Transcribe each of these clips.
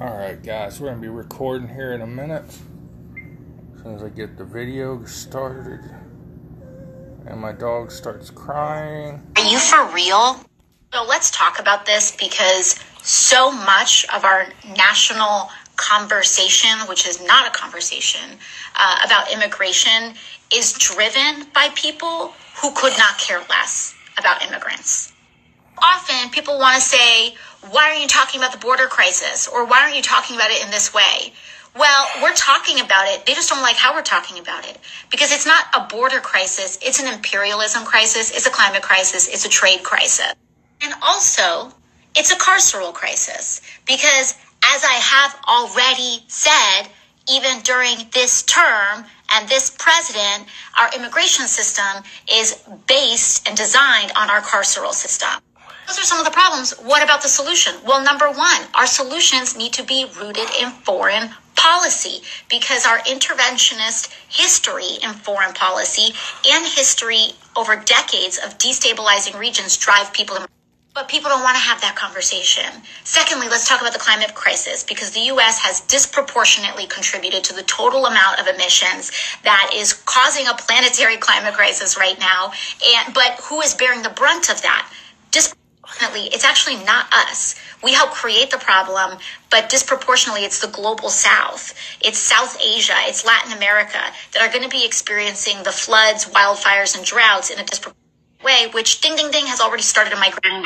Alright, guys, we're to be recording here in a minute. As soon as I get the video started and my dog starts crying. Are you for real? So let's talk about this because so much of our national conversation, which is not a conversation uh, about immigration, is driven by people who could not care less about immigrants. Often people want to say, why are you talking about the border crisis? Or why aren't you talking about it in this way? Well, we're talking about it. They just don't like how we're talking about it because it's not a border crisis. It's an imperialism crisis. It's a climate crisis. It's a trade crisis. And also, it's a carceral crisis because as I have already said, even during this term and this president, our immigration system is based and designed on our carceral system. Those are some of the problems. What about the solution? Well, number one, our solutions need to be rooted in foreign policy because our interventionist history in foreign policy and history over decades of destabilizing regions drive people but people don't want to have that conversation. Secondly, let's talk about the climate crisis because the US has disproportionately contributed to the total amount of emissions that is causing a planetary climate crisis right now. And but who is bearing the brunt of that? It's actually not us. We help create the problem, but disproportionately it's the global south. It's South Asia, it's Latin America that are going to be experiencing the floods, wildfires and droughts in a disproportionate way, which. Ding ding ding has already started a migration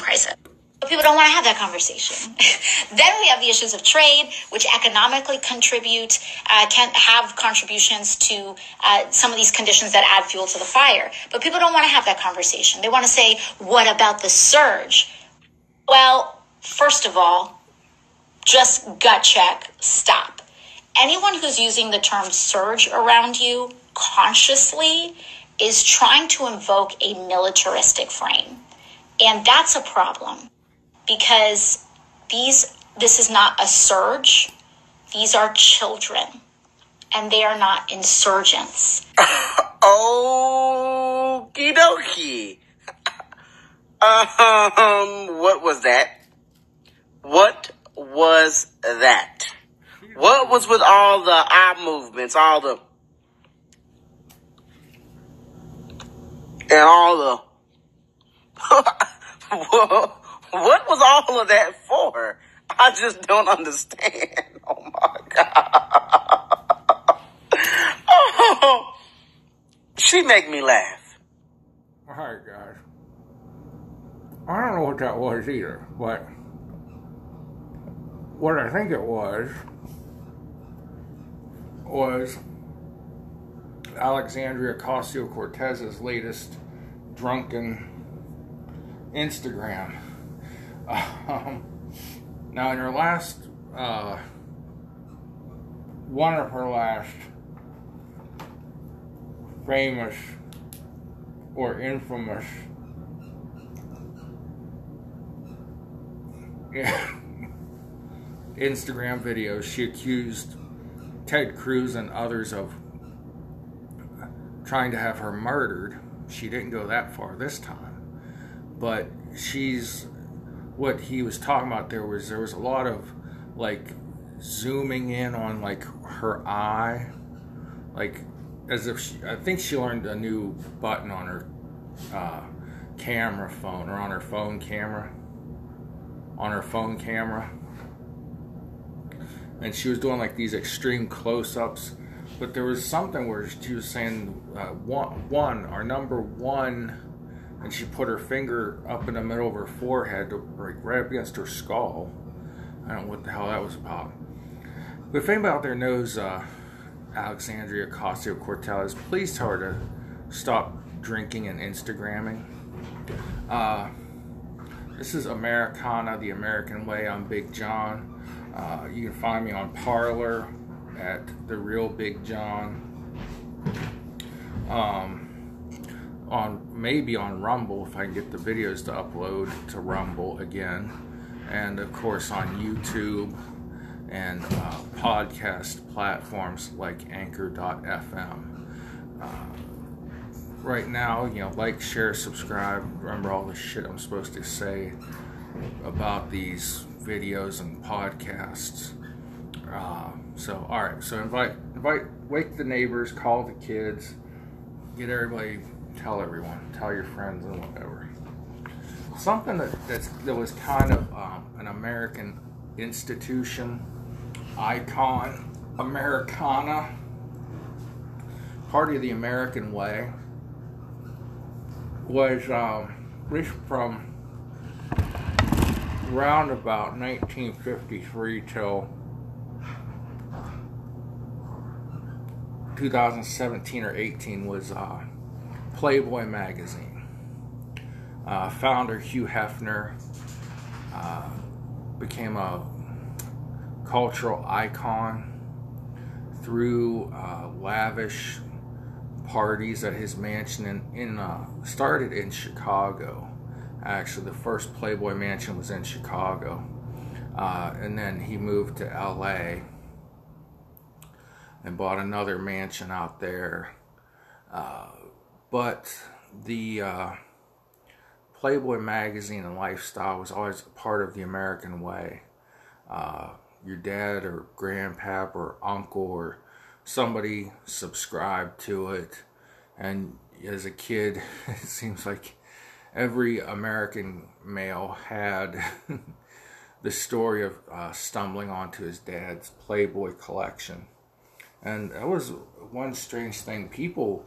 crisis. But people don't want to have that conversation. then we have the issues of trade, which economically contribute, uh, can have contributions to uh, some of these conditions that add fuel to the fire. But people don't want to have that conversation. They want to say, what about the surge? Well, first of all, just gut check, stop. Anyone who's using the term surge around you consciously is trying to invoke a militaristic frame. And that's a problem because these this is not a surge. These are children and they are not insurgents. Okie dokie. um, what was that? What was that? What was with all the eye movements, all the and all the was all of that for? I just don't understand. Oh my god. Oh, she make me laugh. All right, guys. I don't know what that was either, but what I think it was was Alexandria Ocasio Cortez's latest drunken Instagram. Um, now, in her last, uh, one of her last famous or infamous Instagram videos, she accused Ted Cruz and others of trying to have her murdered. She didn't go that far this time. But she's what he was talking about there was there was a lot of like zooming in on like her eye. Like as if she, I think she learned a new button on her uh, camera phone or on her phone camera. On her phone camera. And she was doing like these extreme close-ups. But there was something where she was saying uh, one, one, our number one, and she put her finger up in the middle of her forehead, to like right up against her skull. I don't know what the hell that was about. But if anybody out there knows uh, Alexandria Ocasio Cortez, please tell her to stop drinking and Instagramming. Uh, this is Americana, the American way. I'm Big John. Uh, you can find me on Parler at the real Big John. Um, on maybe on Rumble if I can get the videos to upload to Rumble again, and of course on YouTube and uh, podcast platforms like Anchor.fm. Uh, right now, you know, like, share, subscribe. Remember all the shit I'm supposed to say. about these videos and podcasts. Uh, so, all right. So invite, invite, wake the neighbors, call the kids, get everybody, tell everyone, tell your friends and whatever. Something that that's, that was kind of um, an American institution, icon, Americana, part of the American way was um, from around about 1953 till 2017 or 18 was uh, Playboy magazine. Uh, founder Hugh Hefner uh, became a cultural icon through uh, lavish parties at his mansion in, in uh, started in Chicago. Actually, the first Playboy mansion was in Chicago, uh, and then he moved to L.A. and bought another mansion out there. Uh, but the uh, Playboy magazine and lifestyle was always a part of the American way. Uh, your dad or grandpap or uncle or somebody subscribed to it. And as a kid, it seems like every American male had the story of uh, stumbling onto his dad's Playboy collection. And that was one strange thing. People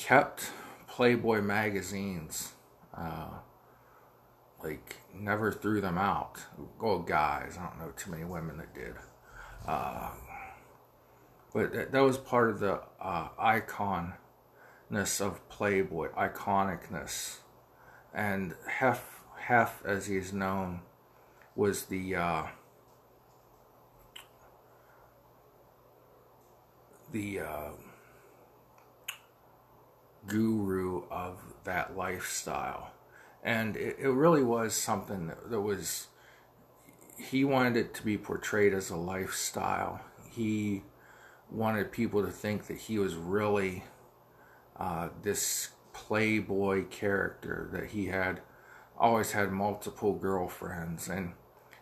kept Playboy magazines, uh, like, never threw them out. Well, guys, I don't know too many women that did. Uh, but that, that was part of the uh, iconness of Playboy, iconicness. And Hef, Hef, as he is known, was the uh, the uh, guru of that lifestyle. And it, it really was something that, that was, he wanted it to be portrayed as a lifestyle. He wanted people to think that he was really uh, this playboy character, that he had always had multiple girlfriends, and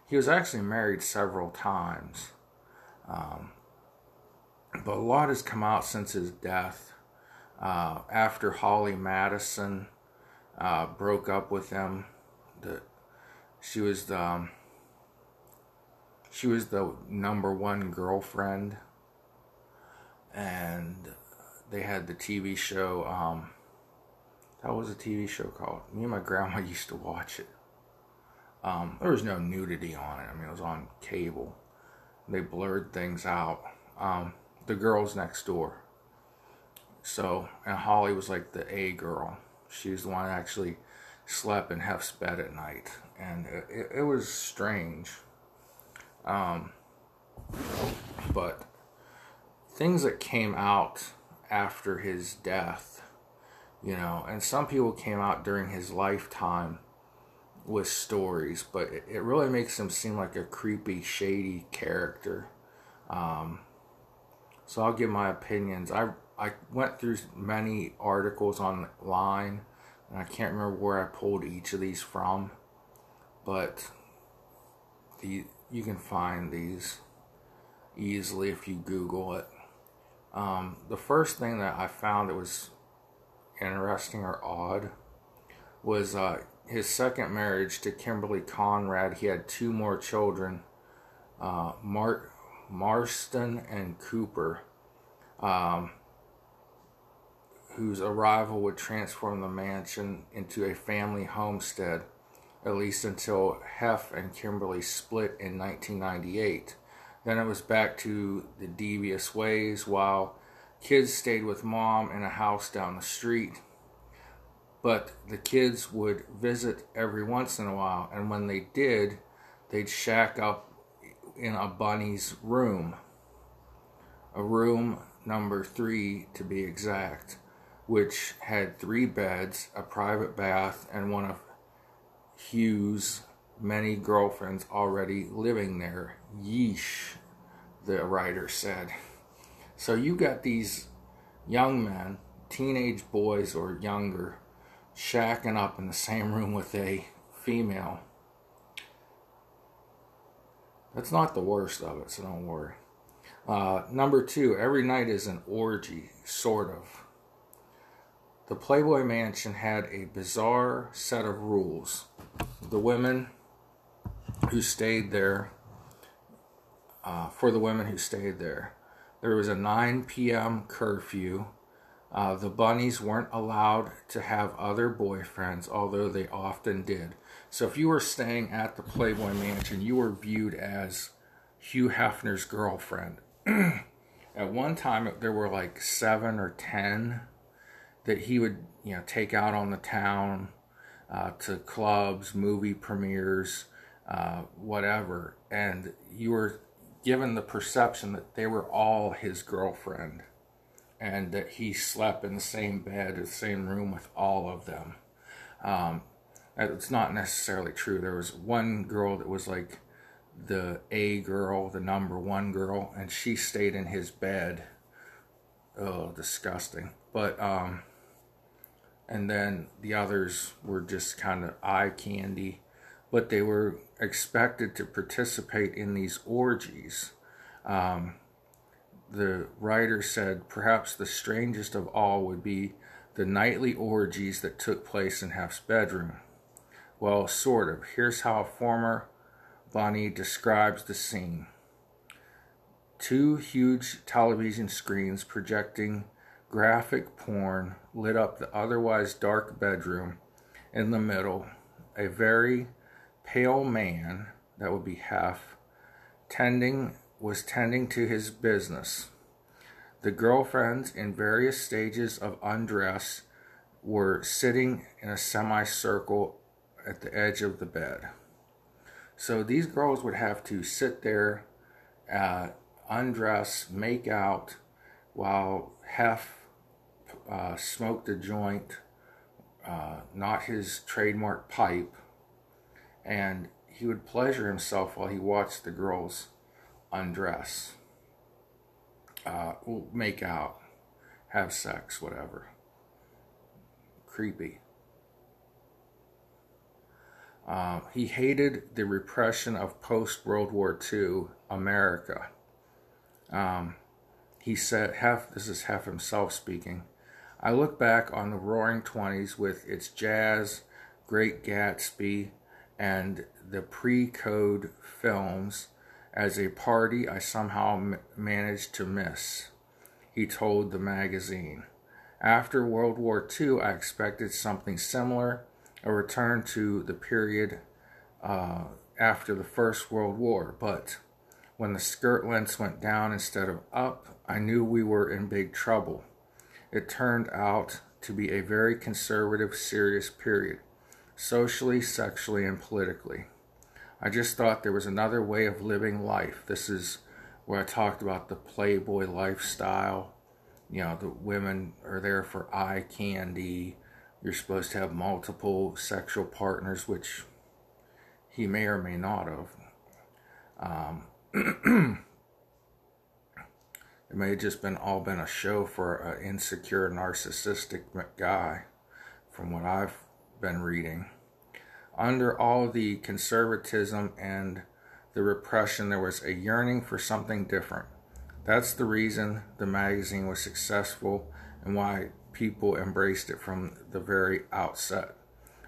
he was actually married several times. Um, but a lot has come out since his death. Uh, after Holly Madison uh, broke up with him, the, she was the um, she was the number one girlfriend and they had the TV show. Um, that was a TV show called. Me and my grandma used to watch it. Um, there was no nudity on it. I mean, it was on cable. They blurred things out. Um, the girls next door. So, and Holly was like the A girl. She was the one that actually slept in Hef's bed at night, and it, it was strange. Um, but things that came out after his death, you know, and some people came out during his lifetime with stories, but it, it really makes him seem like a creepy, shady character. Um, so I'll give my opinions. I I went through many articles online, and I can't remember where I pulled each of these from, but the you can find these easily if you Google it. Um, the first thing that I found that was interesting or odd was uh, his second marriage to Kimberly Conrad. He had two more children, uh, Mar- Marston and Cooper, um, whose arrival would transform the mansion into a family homestead, at least until Hef and Kimberly split in 1998. Then it was back to the devious ways while kids stayed with mom in a house down the street. But the kids would visit every once in a while, and when they did, they'd shack up in a bunny's room. A room number three, to be exact, which had three beds, a private bath, and one of Hugh's many girlfriends already living there. Yeesh, the writer said. So you got these young men, teenage boys or younger, shacking up in the same room with a female. That's not the worst of it, so don't worry. Uh, number two, every night is an orgy, sort of. The Playboy Mansion had a bizarre set of rules. The women who stayed there, uh, for the women who stayed there, there was a 9 p.m. curfew. Uh, the bunnies weren't allowed to have other boyfriends, although they often did. So if you were staying at the Playboy Mansion, you were viewed as Hugh Hefner's girlfriend. at one time, there were like seven or ten that he would, you know, take out on the town uh, to clubs, movie premieres, uh, whatever, and you were given the perception that they were all his girlfriend and that he slept in the same bed, the same room with all of them. Um, it's not necessarily true. There was one girl that was like the A girl, the number one girl, and she stayed in his bed. Oh, disgusting. But, um, and then the others were just kind of eye candy, but they were expected to participate in these orgies. Um, the writer said perhaps the strangest of all would be the nightly orgies that took place in Hef's bedroom. Well, sort of. Here's how a former Bunny describes the scene. Two huge television screens projecting graphic porn lit up the otherwise dark bedroom in the middle. A very pale man, that would be Hef, tending was tending to his business. The girlfriends in various stages of undress were sitting in a semicircle at the edge of the bed. So these girls would have to sit there, uh, undress, make out, while Hef uh, smoked a joint, uh, not his trademark pipe, and he would pleasure himself while he watched the girls undress, uh, make out, have sex, whatever. Creepy. Uh, he hated the repression of post World War II America. Um, he said, half this is Hef himself speaking. I look back on the Roaring Twenties with its jazz, Great Gatsby, and the pre-code films as a party I somehow managed to miss, he told the magazine. After World War II, I expected something similar, a return to the period uh, after the First World War, but when the skirt lengths went down instead of up, I knew we were in big trouble. It turned out to be a very conservative, serious period, socially, sexually, and politically. I just thought there was another way of living life. This is where I talked about the playboy lifestyle. You know, the women are there for eye candy. You're supposed to have multiple sexual partners, which he may or may not have. Um, it may have just been all been a show for an insecure, narcissistic guy, from what I've been reading under all the conservatism and the repression, there was a yearning for something different. That's the reason the magazine was successful and why people embraced it from the very outset.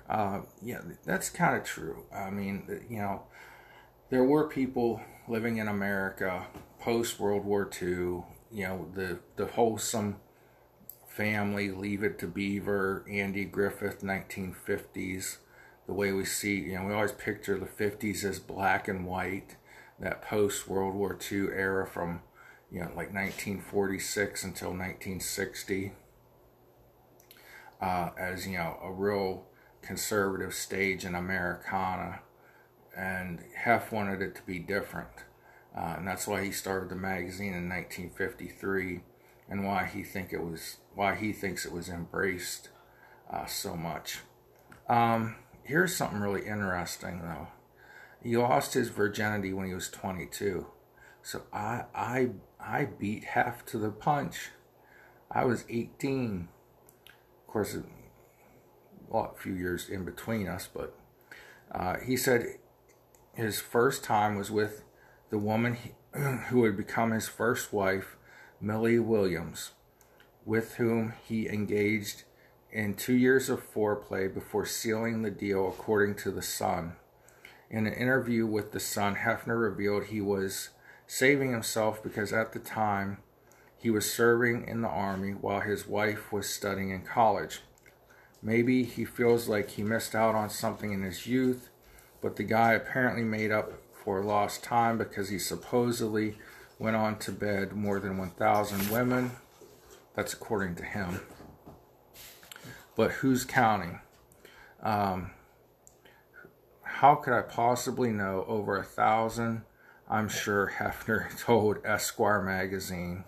Uh, yeah, that's kind of true. I mean, you know, there were people living in America post World War II. You know, the the wholesome family, Leave It to Beaver, Andy Griffith, 1950s the way we see, you know, we always picture the 50s as black and white, that post World War II era from, you know, like 1946 until 1960, uh, as, you know, a real conservative stage in Americana. And Hef wanted it to be different. Uh, and that's why he started the magazine in 1953 and why he think it was why he thinks it was embraced uh, so much. Um, Here's something really interesting though. He lost his virginity when he was 22. So I I I beat Hef to the punch. I was 18. Of course, a few years in between us, but Uh, he said his first time was with the woman who would become his first wife, Millie Williams, with whom he engaged in two years of foreplay before sealing the deal, according to The Sun. In an interview with The Sun, Hefner revealed he was saving himself because at the time he was serving in the Army while his wife was studying in college. Maybe he feels like he missed out on something in his youth, but the guy apparently made up for lost time because he supposedly went on to bed more than 1,000 women. That's according to him. But who's counting? Um, how could I possibly know over a thousand? I'm sure Hefner told Esquire magazine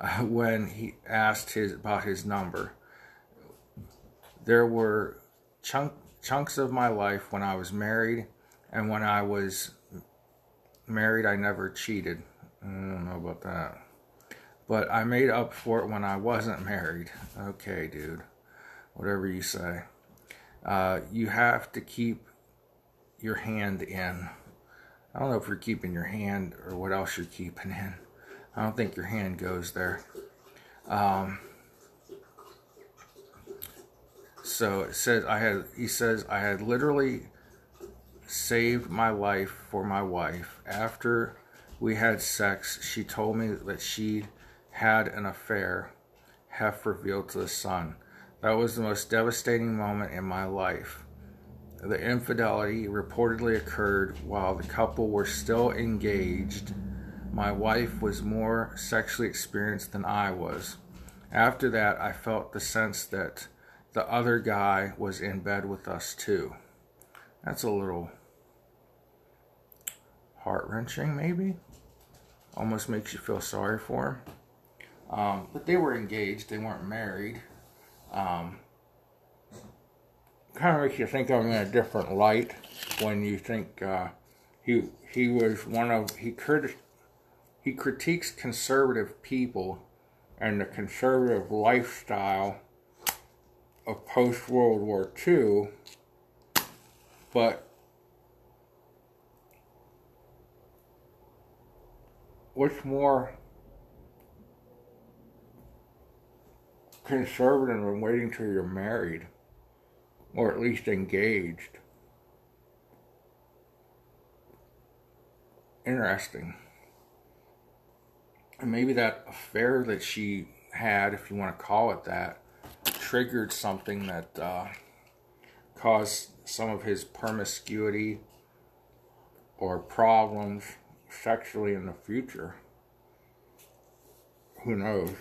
uh, when he asked his about his number. There were chunk, chunks of my life when I was married, and when I was married, I never cheated. I don't know about that. But I made up for it when I wasn't married. Okay, dude. Whatever you say. Uh, you have to keep your hand in. I don't know if you're keeping your hand or what else you're keeping in. I don't think your hand goes there. Um, so it says I had. He says I had literally saved my life for my wife. After we had sex, she told me that she had an affair. Hef revealed to the Sun. That was the most devastating moment in my life. The infidelity reportedly occurred while the couple were still engaged. My wife was more sexually experienced than I was. After that, I felt the sense that the other guy was in bed with us too. That's a little heart wrenching, maybe. Almost makes you feel sorry for him. Um, but they were engaged, they weren't married. Um, kind of makes you think of him in a different light when you think uh, he he was one of he crit- he critiques conservative people and the conservative lifestyle of post World War II, but what's more conservative than waiting till you're married? or at least engaged. Interesting. And maybe that affair that she had, if you want to call it that, triggered something that uh, caused some of his promiscuity or problems sexually in the future. Who knows?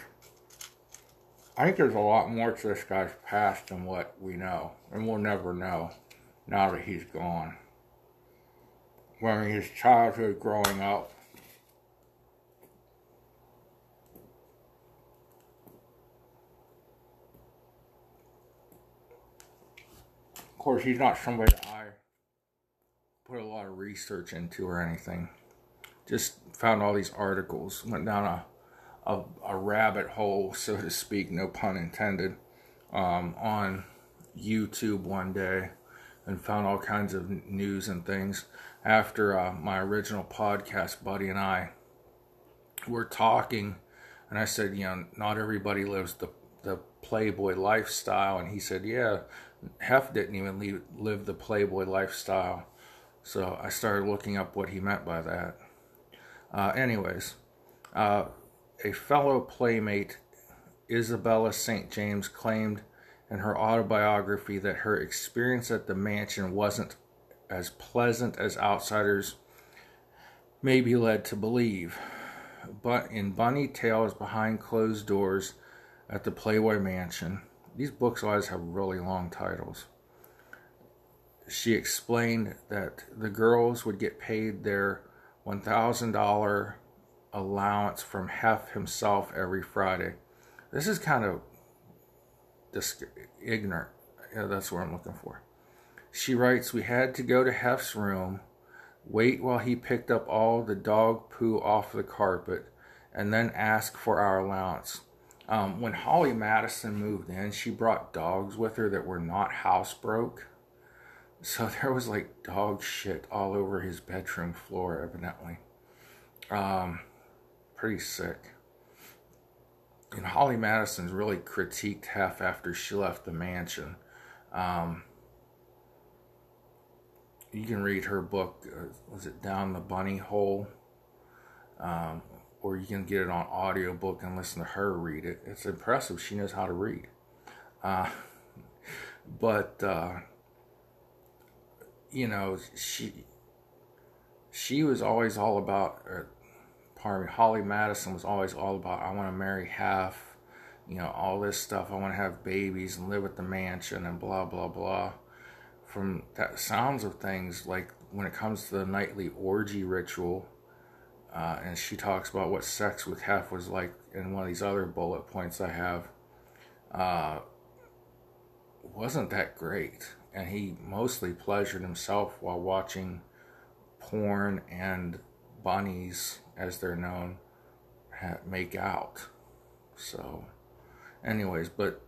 I think there's a lot more to this guy's past than what we know, and we'll never know now that he's gone. Mean, his childhood growing up. Of course, he's not somebody I put a lot of research into or anything. Just found all these articles, went down a a, a rabbit hole, so to speak, no pun intended, um, on YouTube one day and found all kinds of news and things. After uh, my original podcast, Buddy and I were talking, and I said, you know, not everybody lives the, the Playboy lifestyle. And he said, yeah, Hef didn't even leave, live the Playboy lifestyle. So I started looking up what he meant by that. Uh, anyways, uh, a fellow playmate, Isabella St. James, claimed in her autobiography that her experience at the mansion wasn't as pleasant as outsiders may be led to believe. But in Bunny Tales Behind Closed Doors at the Playboy Mansion, these books always have really long titles. She explained that the girls would get paid their $1,000 allowance from Hef himself every Friday. This is kind of dis- ignorant. Yeah, that's what I'm looking for. She writes, We had to go to Hef's room, wait while he picked up all the dog poo off the carpet, and then ask for our allowance. Um, when Holly Madison moved in, she brought dogs with her that were not housebroke. So there was like dog shit all over his bedroom floor, evidently. Um, pretty sick. And Holly Madison's really critiqued Hef after she left the mansion. Um, you can read her book, uh, was it Down the Bunny Hole? Um, or you can get it on audiobook and listen to her read it. It's impressive. She knows how to read. Uh, but uh, you know, she she was always all about. Or, pardon me, Holly Madison was always all about. I want to marry Hef, You know, all this stuff. I want to have babies and live at the mansion and blah blah blah. From that sounds of things, like when it comes to the nightly orgy ritual, uh, and she talks about what sex with Hef was like in one of these other bullet points I have. Uh, wasn't that great, and he mostly pleasured himself while watching porn and bunnies, as they're known, make out. So, anyways, but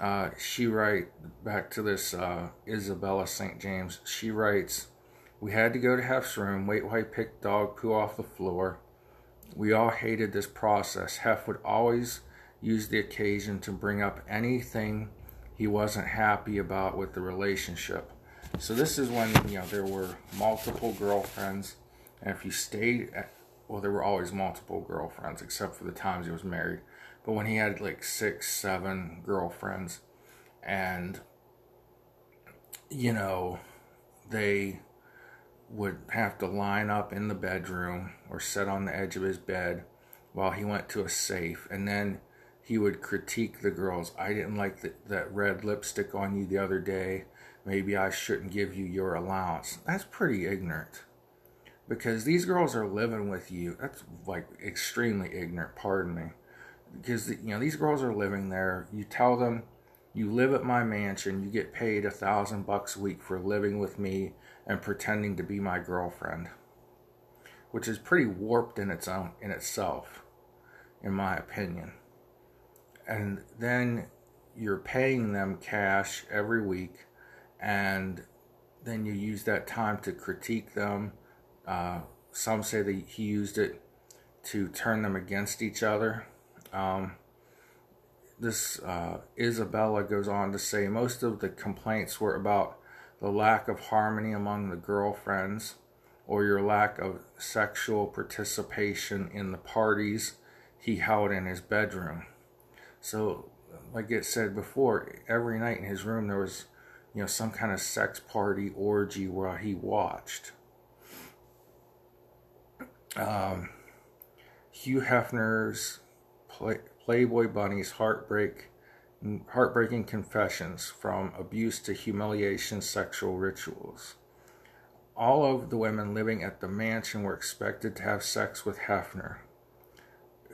uh, she writes back to this uh, Isabella St. James. She writes, "We had to go to Hef's room, wait while he picked dog poo off the floor. We all hated this process. Hef would always use the occasion to bring up anything he wasn't happy about with the relationship. So this is when you know there were multiple girlfriends, and if you stayed, at, well, there were always multiple girlfriends except for the times he was married. But when he had like six, seven girlfriends, and you know, they would have to line up in the bedroom or sit on the edge of his bed while he went to a safe, and then he would critique the girls. I didn't like the, that red lipstick on you the other day. Maybe I shouldn't give you your allowance. That's pretty ignorant. Because these girls are living with you. That's like extremely ignorant, pardon me. Because, you know, these girls are living there. You tell them, you live at my mansion, you get paid a thousand bucks a week for living with me and pretending to be my girlfriend. Which is pretty warped in its own in itself, in my opinion and then you're paying them cash every week, and then you use that time to critique them. Uh, some say that he used it to turn them against each other. Um, this uh, Isabella goes on to say most of the complaints were about the lack of harmony among the girlfriends or your lack of sexual participation in the parties he held in his bedroom. So, like it said before, every night in his room there was, you know, some kind of sex party orgy where he watched. Um, Hugh Hefner's Play, Playboy Bunny's heartbreak, heartbreaking confessions from abuse to humiliation sexual rituals. All of the women living at the mansion were expected to have sex with Hefner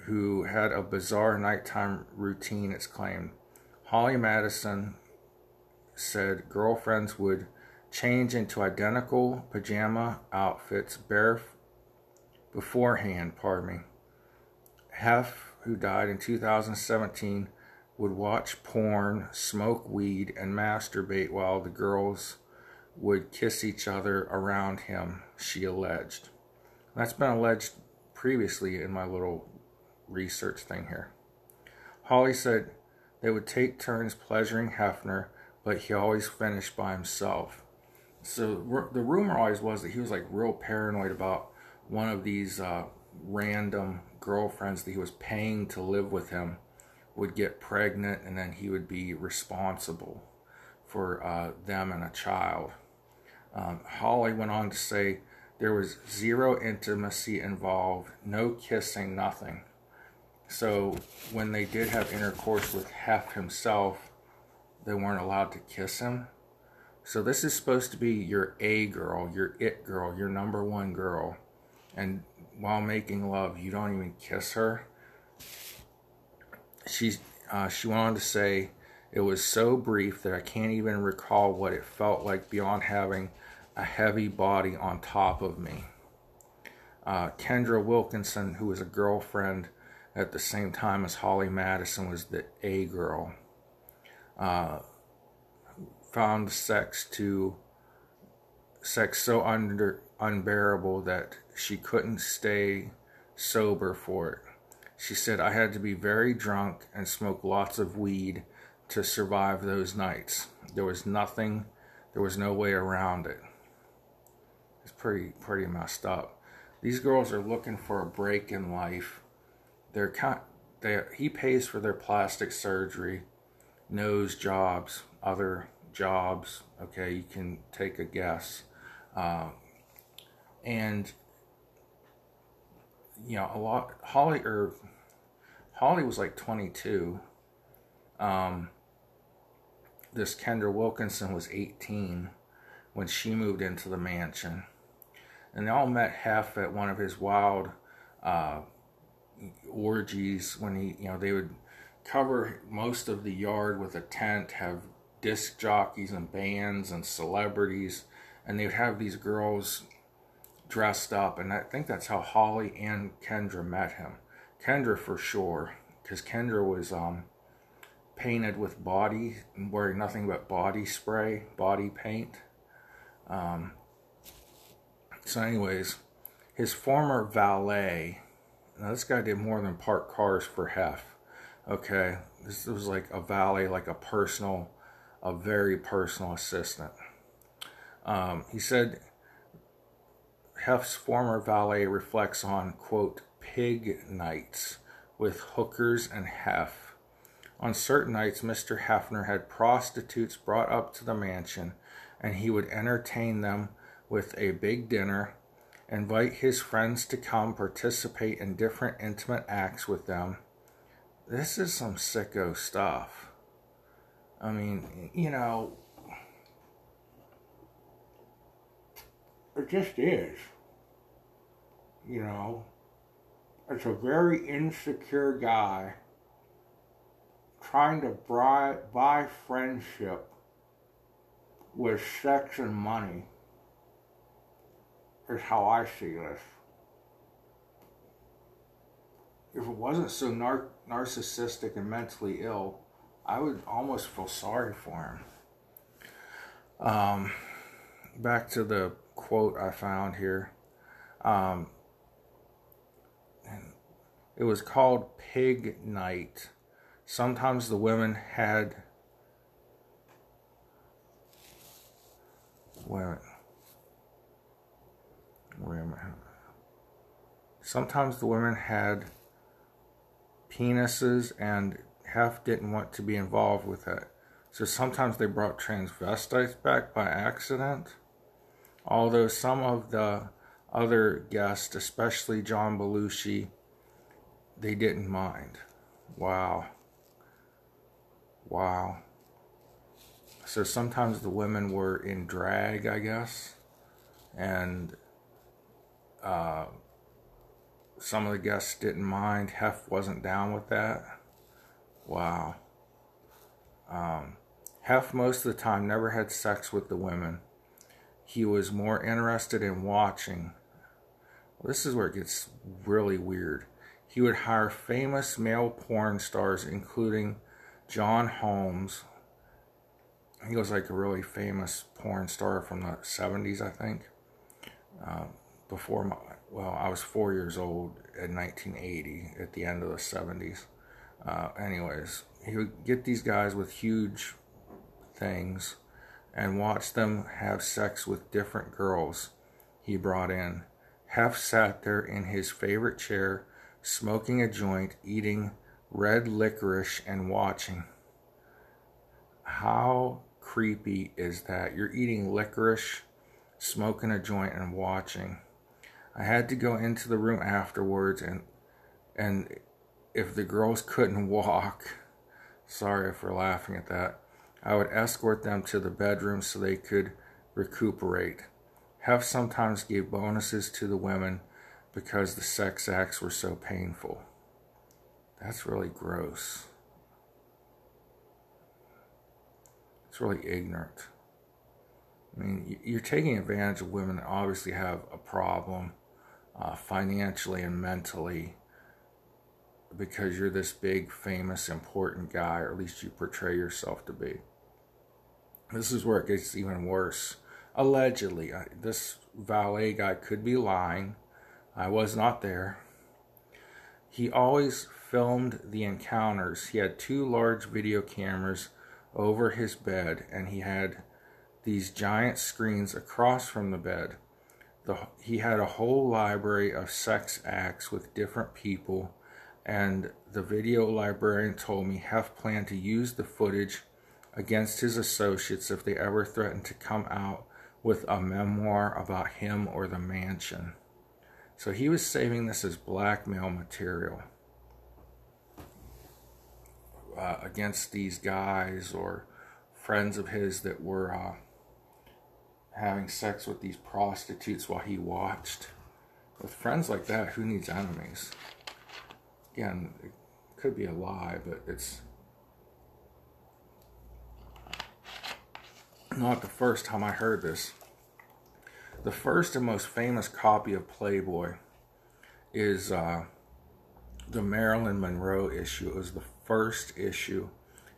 who had a bizarre nighttime routine, it's claimed. Holly Madison said girlfriends would change into identical pajama outfits bare beforehand, pardon me. Hef, who died in 2017, would watch porn, smoke weed, and masturbate while the girls would kiss each other around him, she alleged. That's been alleged previously in my little research thing here. Holly said they would take turns pleasuring Hefner, but he always finished by himself. So the rumor always was that he was like real paranoid about one of these uh, random girlfriends that he was paying to live with him would get pregnant and then he would be responsible for uh, them and a child. Um, Holly went on to say there was zero intimacy involved, no kissing, nothing. So when they did have intercourse with Hef himself, they weren't allowed to kiss him. So this is supposed to be your A girl, your it girl, your number one girl. And while making love, you don't even kiss her. She, uh, she went on to say, it was so brief that I can't even recall what it felt like beyond having a heavy body on top of me. Uh, Kendra Wilkinson, who was a girlfriend at the same time as Holly Madison was the A girl. Uh, found sex to sex so under unbearable that she couldn't stay sober for it. She said, I had to be very drunk and smoke lots of weed to survive those nights. There was nothing, there was no way around it. It's pretty, pretty messed up. These girls are looking for a break in life. They're kind, they, he pays for their plastic surgery, nose jobs, other jobs. Okay, you can take a guess. Uh, and you know, a lot. Holly or Holly was like 22. Um, this Kendra Wilkinson was 18 when she moved into the mansion, and they all met Hef at one of his wild uh, orgies when he, you know, they would cover most of the yard with a tent, have disc jockeys and bands and celebrities, and they would have these girls dressed up, and I think that's how Holly and Kendra met him. Kendra for sure, because Kendra was um, painted with body, wearing nothing but body spray, body paint. Um, so, anyways, his former valet. Now, this guy did more than park cars for Hef. Okay, this was like a valet, like a personal, a very personal assistant. Um, he said Hef's former valet reflects on, quote, pig nights with hookers and Hef. On certain nights, Mr. Hefner had prostitutes brought up to the mansion, and he would entertain them with a big dinner, invite his friends to come participate in different intimate acts with them. This is some sicko stuff. I mean, you know, it just is you know, it's a very insecure guy trying to buy, buy friendship with sex and money is how I see this. If it wasn't so nar- narcissistic and mentally ill, I would almost feel sorry for him. Um, back to the quote I found here. Um, it was called Pig Night. Sometimes the women had. Wait minute. Sometimes the women had penises and Hef didn't want to be involved with it. So sometimes they brought transvestites back by accident. Although some of the other guests, especially John Belushi, they didn't mind. Wow. Wow. So sometimes the women were in drag, I guess, and uh, some of the guests didn't mind. Hef wasn't down with that. Wow. Um, Hef, most of the time, never had sex with the women. He was more interested in watching. This is where it gets really weird. He would hire famous male porn stars, including John Holmes. He was like a really famous porn star from the 70s, I think. Uh, before my, well, I was four years old in 1980 at the end of the 70s. Uh, anyways, he would get these guys with huge things and watch them have sex with different girls he brought in. Hef sat there in his favorite chair smoking a joint, eating red licorice, and watching. How creepy is that? You're eating licorice, smoking a joint, and watching. I had to go into the room afterwards, and and if the girls couldn't walk, sorry for laughing at that, I would escort them to the bedroom so they could recuperate. Hef sometimes gave bonuses to the women because the sex acts were so painful. That's really gross. It's really ignorant. I mean, you're taking advantage of women that obviously have a problem uh, financially and mentally because you're this big, famous, important guy, or at least you portray yourself to be. This is where it gets even worse. allegedly, this valet guy could be lying. I was not there. He always filmed the encounters. He had two large video cameras over his bed, and he had these giant screens across from the bed. The, he had a whole library of sex acts with different people, and the video librarian told me Hef planned to use the footage against his associates if they ever threatened to come out with a memoir about him or the mansion. So he was saving this as blackmail material uh, against these guys or friends of his that were uh, having sex with these prostitutes while he watched. With friends like that, who needs enemies? Again, it could be a lie, but it's not the first time I heard this. The first and most famous copy of Playboy is uh, the Marilyn Monroe issue. It was the first issue,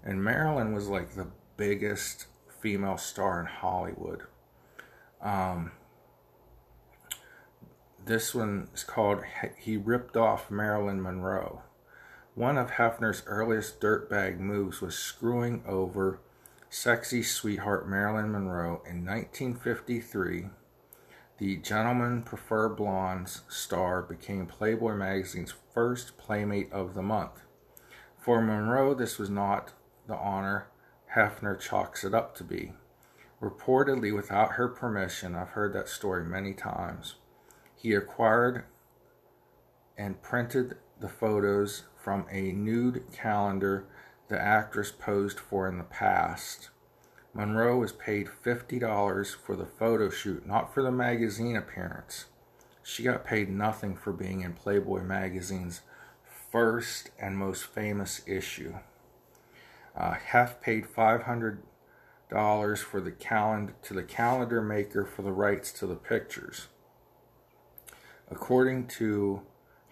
and Marilyn was like the biggest female star in Hollywood. Um, this one is called He Ripped Off Marilyn Monroe. One of Hefner's earliest dirtbag moves was screwing over sexy sweetheart Marilyn Monroe in 1953. The Gentlemen Prefer Blondes star became Playboy magazine's first Playmate of the Month. For Monroe, this was not the honor Hefner chalks it up to be. Reportedly, without her permission, I've heard that story many times, he acquired and printed the photos from a nude calendar the actress posed for in the past. Monroe was paid $50 for the photo shoot, not for the magazine appearance. She got paid nothing for being in Playboy magazine's first and most famous issue. Uh, Hef paid 500 dollars for the calendar to the calendar maker for the rights to the pictures. According to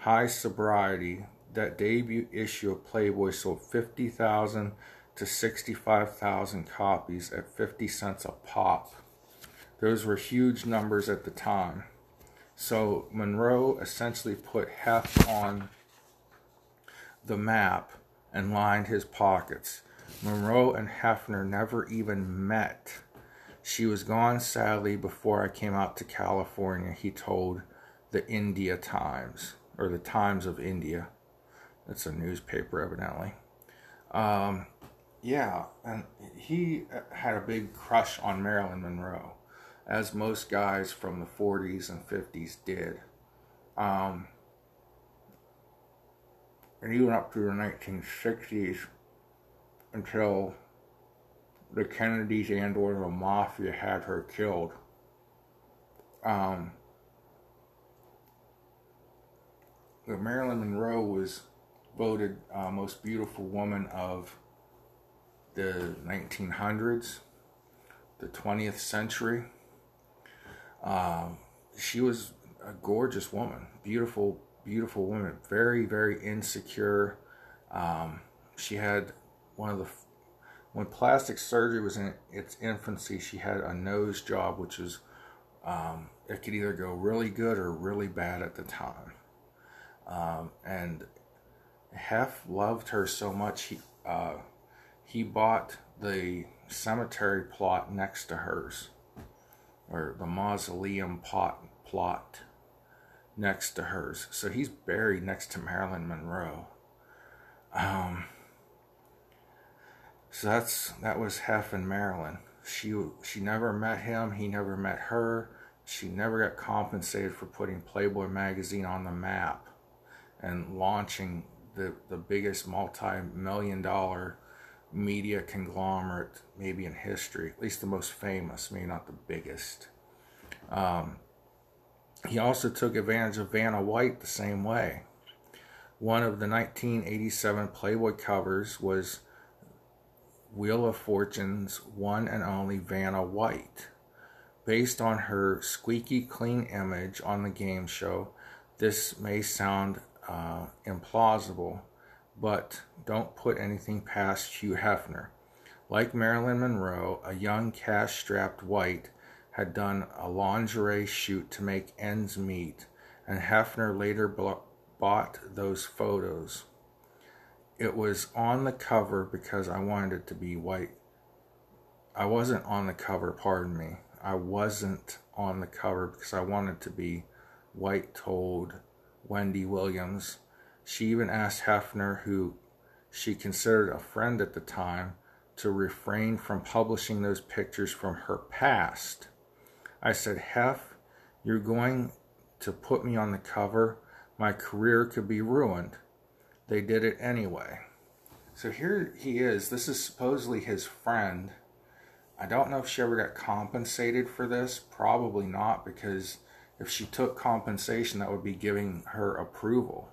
Highsnobiety, that debut issue of Playboy sold 50,000 to 65,000 copies at 50 cents a pop. Those were huge numbers at the time. So Monroe essentially put Hef on the map and lined his pockets. Monroe and Hefner never even met. She was gone sadly before I came out to California, he told the India Times, or the Times of India. That's a newspaper, evidently. Um, yeah, and he had a big crush on Marilyn Monroe, as most guys from the 40s and 50s did. Um, and even up through the 1960s, until the Kennedys and or the mafia had her killed. Um, Marilyn Monroe was voted uh, most beautiful woman of the 1900s, the 20th century. Um, she was a gorgeous woman, beautiful, beautiful woman, very, very insecure. Um, she had one of the when plastic surgery was in its infancy, she had a nose job, which was um, it could either go really good or really bad at the time. Um, and Hef loved her so much he uh, he bought the cemetery plot next to hers, or the mausoleum plot plot next to hers. So he's buried next to Marilyn Monroe. Um, so that's that was Hef and Marilyn. She she never met him. He never met her. She never got compensated for putting Playboy magazine on the map and launching the the biggest multi-million dollar media conglomerate maybe in history, at least the most famous, maybe not the biggest. Um, he also took advantage of Vanna White the same way. One of the 1987 Playboy covers was Wheel of Fortune's one and only Vanna White. Based on her squeaky clean image on the game show, this may sound uh, implausible, but don't put anything past Hugh Hefner. Like Marilyn Monroe, a young cash strapped White had done a lingerie shoot to make ends meet, and Hefner later bought those photos. It was on the cover because I wanted it to be white. I wasn't on the cover, pardon me. I wasn't on the cover because I wanted to be white told Wendy Williams. She even asked Hefner, who she considered a friend at the time, to refrain from publishing those pictures from her past. I said, Hef, you're going to put me on the cover. My career could be ruined. They did it anyway. So here he is. This is supposedly his friend. I don't know if she ever got compensated for this. Probably not, because if she took compensation, that would be giving her approval.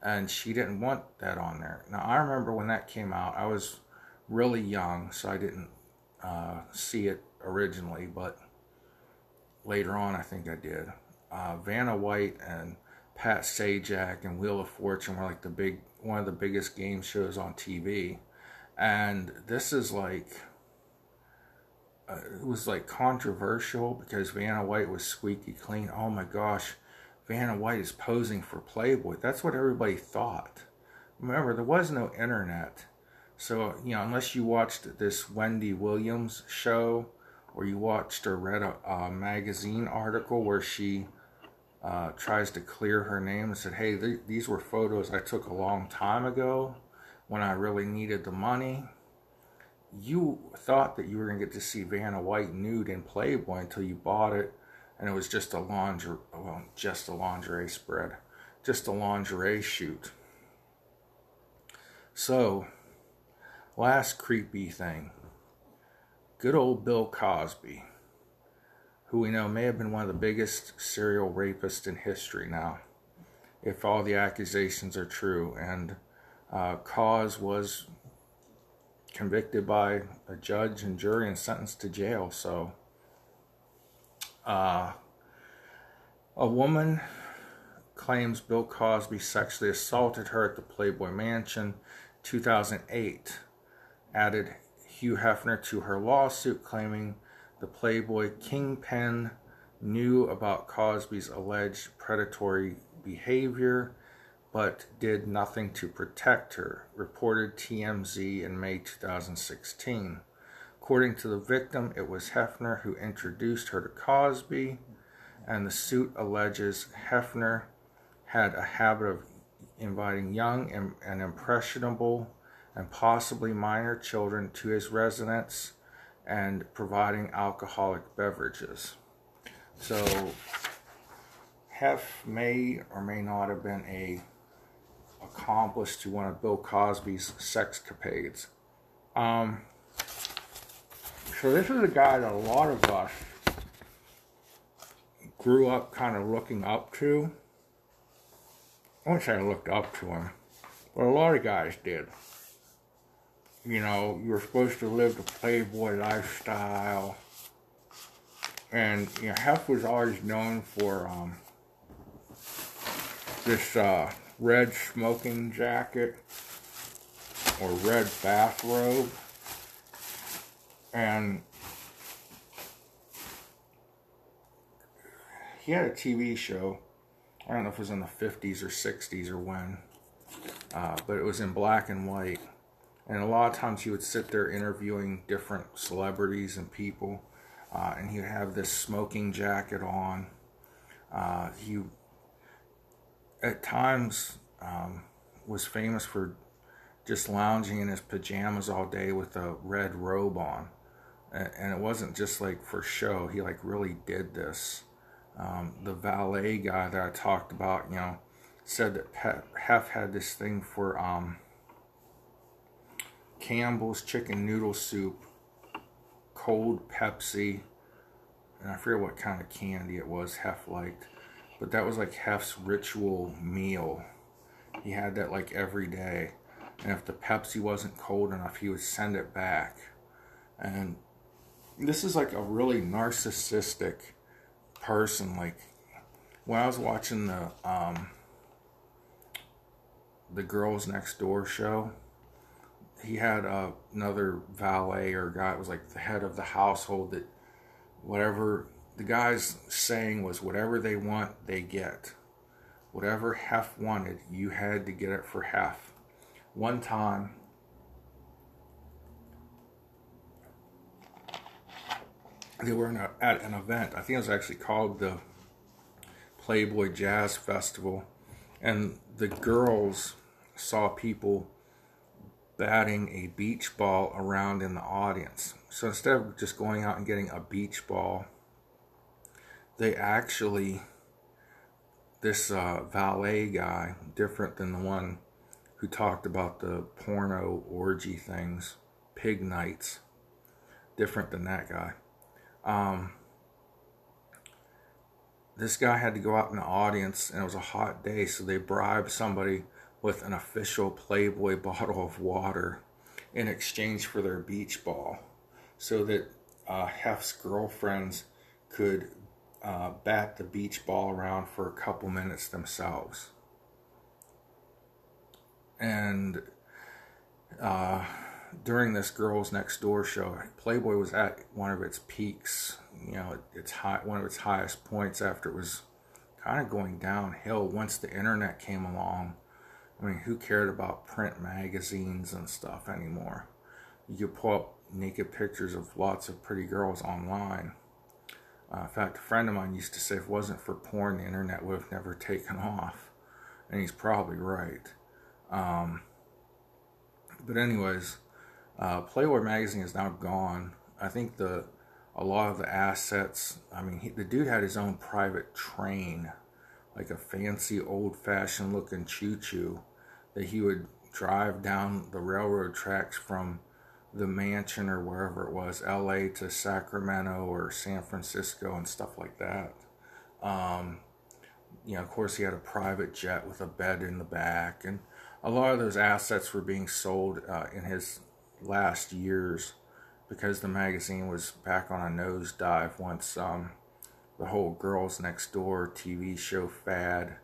And she didn't want that on there. Now, I remember when that came out, I was really young, so I didn't uh, see it originally, but later on, I think I did. Uh, Vanna White and Pat Sajak and Wheel of Fortune were like the big, one of the biggest game shows on TV. And this is like, uh, it was like controversial because Vanna White was squeaky clean. Oh my gosh, Vanna White is posing for Playboy. That's what everybody thought. Remember, there was no internet. So, you know, unless you watched this Wendy Williams show or you watched or read a, a magazine article where she uh, tries to clear her name and said, hey, th- these were photos I took a long time ago when I really needed the money. You thought that you were going to get to see Vanna White nude in Playboy until you bought it and it was just a lingerie, well, just a lingerie spread, just a lingerie shoot. So, Last creepy thing. Good old Bill Cosby, who we know may have been one of the biggest serial rapists in history now, if all the accusations are true. And uh, Cos was convicted by a judge and jury and sentenced to jail. So, uh, a woman claims Bill Cosby sexually assaulted her at the Playboy Mansion 2008 added Hugh Hefner to her lawsuit, claiming the Playboy kingpin knew about Cosby's alleged predatory behavior but did nothing to protect her, reported TMZ in May 2016. According to the victim, it was Hefner who introduced her to Cosby, and the suit alleges Hefner had a habit of inviting young and, impressionable and possibly minor children to his residence and providing alcoholic beverages. So, Hef may or may not have been a accomplice to one of Bill Cosby's sexcapades. Um, so this is a guy that a lot of us grew up kind of looking up to. I wouldn't say I looked up to him, but a lot of guys did you know, you're supposed to live the playboy lifestyle. And, you know, Hef was always known for um, this uh, red smoking jacket or red bathrobe. And he had a TV show. I don't know if it was in the 50s or 60s or when, uh, but it was in black and white and a lot of times he would sit there interviewing different celebrities and people, uh, and he'd have this smoking jacket on. Uh, he, at times, um, was famous for just lounging in his pajamas all day with a red robe on. And it wasn't just like for show, he like really did this. Um, the valet guy that I talked about, you know, said that Hef had this thing for um, Campbell's chicken noodle soup, cold Pepsi, and I forget what kind of candy it was Hef liked, but that was like Hef's ritual meal. He had that like every day, and if the Pepsi wasn't cold enough, he would send it back. And this is like a really narcissistic person. Like when I was watching the um, the Girls Next Door show he had uh, another valet or guy that was like the head of the household that whatever the guy's saying was whatever they want, they get. Whatever Hef wanted, you had to get it for Hef. One time, they were a, at an event. I think it was actually called the Playboy Jazz Festival, and the girls saw people batting a beach ball around in the audience. So instead of just going out and getting a beach ball, they actually, this uh, valet guy, different than the one who talked about the porno orgy things, pig nights, different than that guy. Um, this guy had to go out in the audience and it was a hot day, so they bribed somebody with an official Playboy bottle of water in exchange for their beach ball so that uh, Hef's girlfriends could uh, bat the beach ball around for a couple minutes themselves. And uh, during this Girls Next Door show, Playboy was at one of its peaks, you know, its high, one of its highest points after it was kind of going downhill once the internet came along I mean, who cared about print magazines and stuff anymore? You could pull up naked pictures of lots of pretty girls online. Uh, in fact, a friend of mine used to say if it wasn't for porn, the internet would have never taken off. And he's probably right. Um, but anyways, uh, Playboy magazine is now gone. I think the a lot of the assets. I mean, he, the dude had his own private train, like a fancy old-fashioned looking choo-choo that he would drive down the railroad tracks from the mansion or wherever it was, LA to Sacramento or San Francisco and stuff like that. Um, you know, of course, he had a private jet with a bed in the back, and a lot of those assets were being sold uh, in his last years because the magazine was back on a nosedive once um, the whole Girls Next Door TV show fad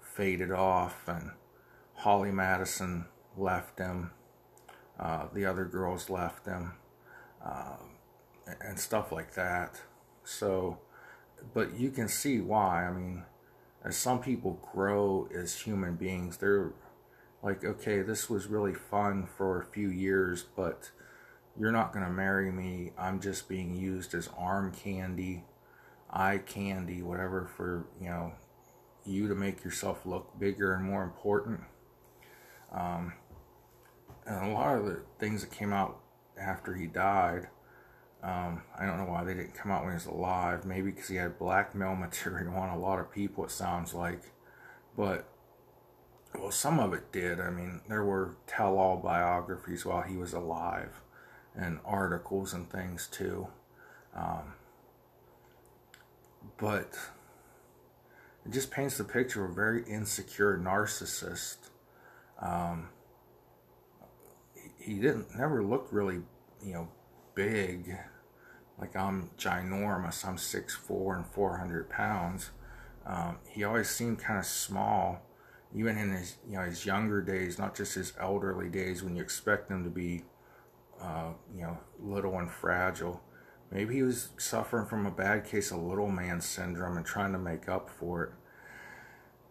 faded off and Holly Madison left him. Uh, the other girls left him. Uh, and stuff like that. So, but you can see why. I mean, as some people grow as human beings, they're like, okay, this was really fun for a few years, but you're not going to marry me. I'm just being used as arm candy, eye candy, whatever, for, you know, you to make yourself look bigger and more important. Um, and a lot of the things that came out after he died, um, I don't know why they didn't come out when he was alive. Maybe because he had blackmail material on a lot of people, it sounds like. But, well, some of it did. I mean, there were tell all biographies while he was alive and articles and things too. Um, but it just paints the picture of a very insecure narcissist um, he didn't never looked really, you know, big. Like I'm ginormous. I'm six four and 400 pounds. Um, he always seemed kind of small, even in his you know his younger days, not just his elderly days when you expect him to be, uh, you know, little and fragile. Maybe he was suffering from a bad case of little man syndrome and trying to make up for it.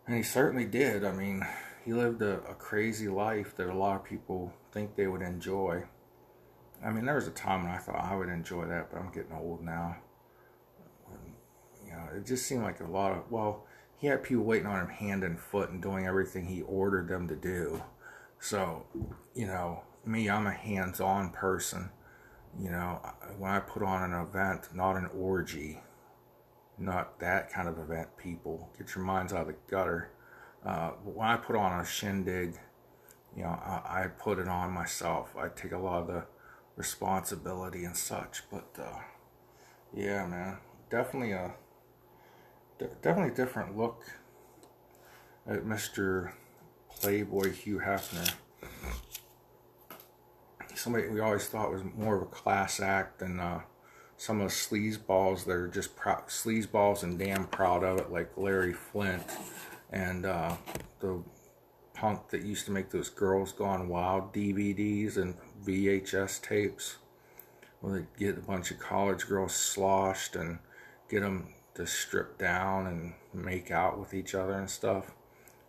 And he certainly did. I mean, he lived a, a crazy life that a lot of people think they would enjoy. I mean, there was a time when I thought I would enjoy that, but I'm getting old now. And, you know, it just seemed like a lot of, well, he had people waiting on him hand and foot and doing everything he ordered them to do. So, you know, me, I'm a hands on person. You know, when I put on an event, not an orgy, not that kind of event, people, get your minds out of the gutter. Uh, when I put on a shindig, you know, I, I, put it on myself. I take a lot of the responsibility and such. But uh, yeah, man, definitely a definitely different look at Mr. Playboy Hugh Hefner. Somebody we always thought was more of a class act than uh, some of the sleazeballs that are just prou- sleazeballs and damn proud of it, like Larry Flynt and uh, the punk that used to make those Girls Gone Wild DVDs and VHS tapes. well, they get a bunch of college girls sloshed and get them to strip down and make out with each other and stuff.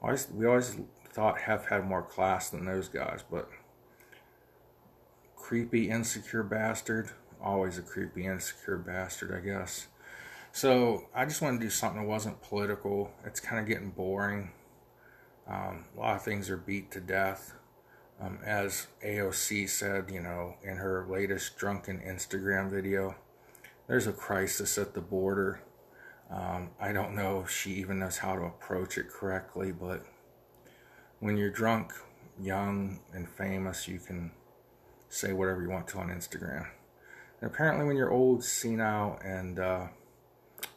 Always, we always thought Hef had more class than those guys, but creepy, insecure bastard. Always a creepy, insecure bastard, I guess. So I just want to do something that wasn't political. It's kind of getting boring. Um, a lot of things are beat to death. Um, as AOC said, you know, in her latest drunken Instagram video, there's a crisis at the border. Um, I don't know if she even knows how to approach it correctly, but when you're drunk, young, and famous, you can say whatever you want to on Instagram. And apparently, when you're old, senile, and uh,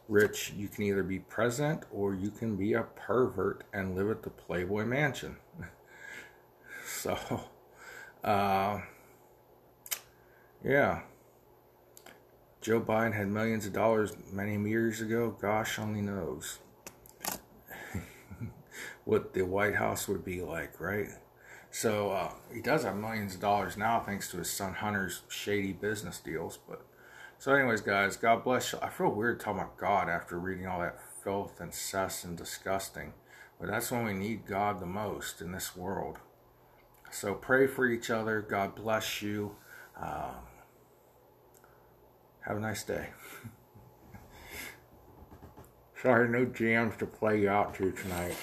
rich, you can either be president or you can be a pervert and live at the Playboy Mansion. so, uh, yeah. Joe Biden had millions of dollars many years ago. Gosh only knows what the White House would be like, right? So uh, he does have millions of dollars now thanks to his son Hunter's shady business deals. But so, anyways, guys, God bless you. I feel weird talking about God after reading all that filth and cess and disgusting. But that's when we need God the most in this world. So pray for each other. God bless you. Um, have a nice day. Sorry, no jams to play you out to tonight.